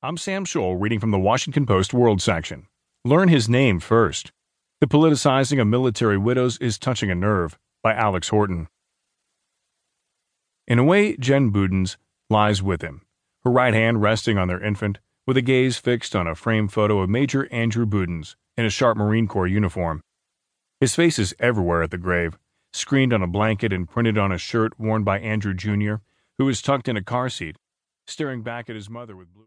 I'm Sam Scholl reading from the Washington Post World section. Learn his name first. The politicizing of military widows is touching a nerve by Alex Horton. In a way, Jenn Budenz lies with him, her right hand resting on their infant, with a gaze fixed on a framed photo of Major Andrew Budenz in a sharp Marine Corps uniform. His face is everywhere at the grave, screened on a blanket and printed on a shirt worn by Andrew Jr., who is tucked in a car seat, staring back at his mother with blue.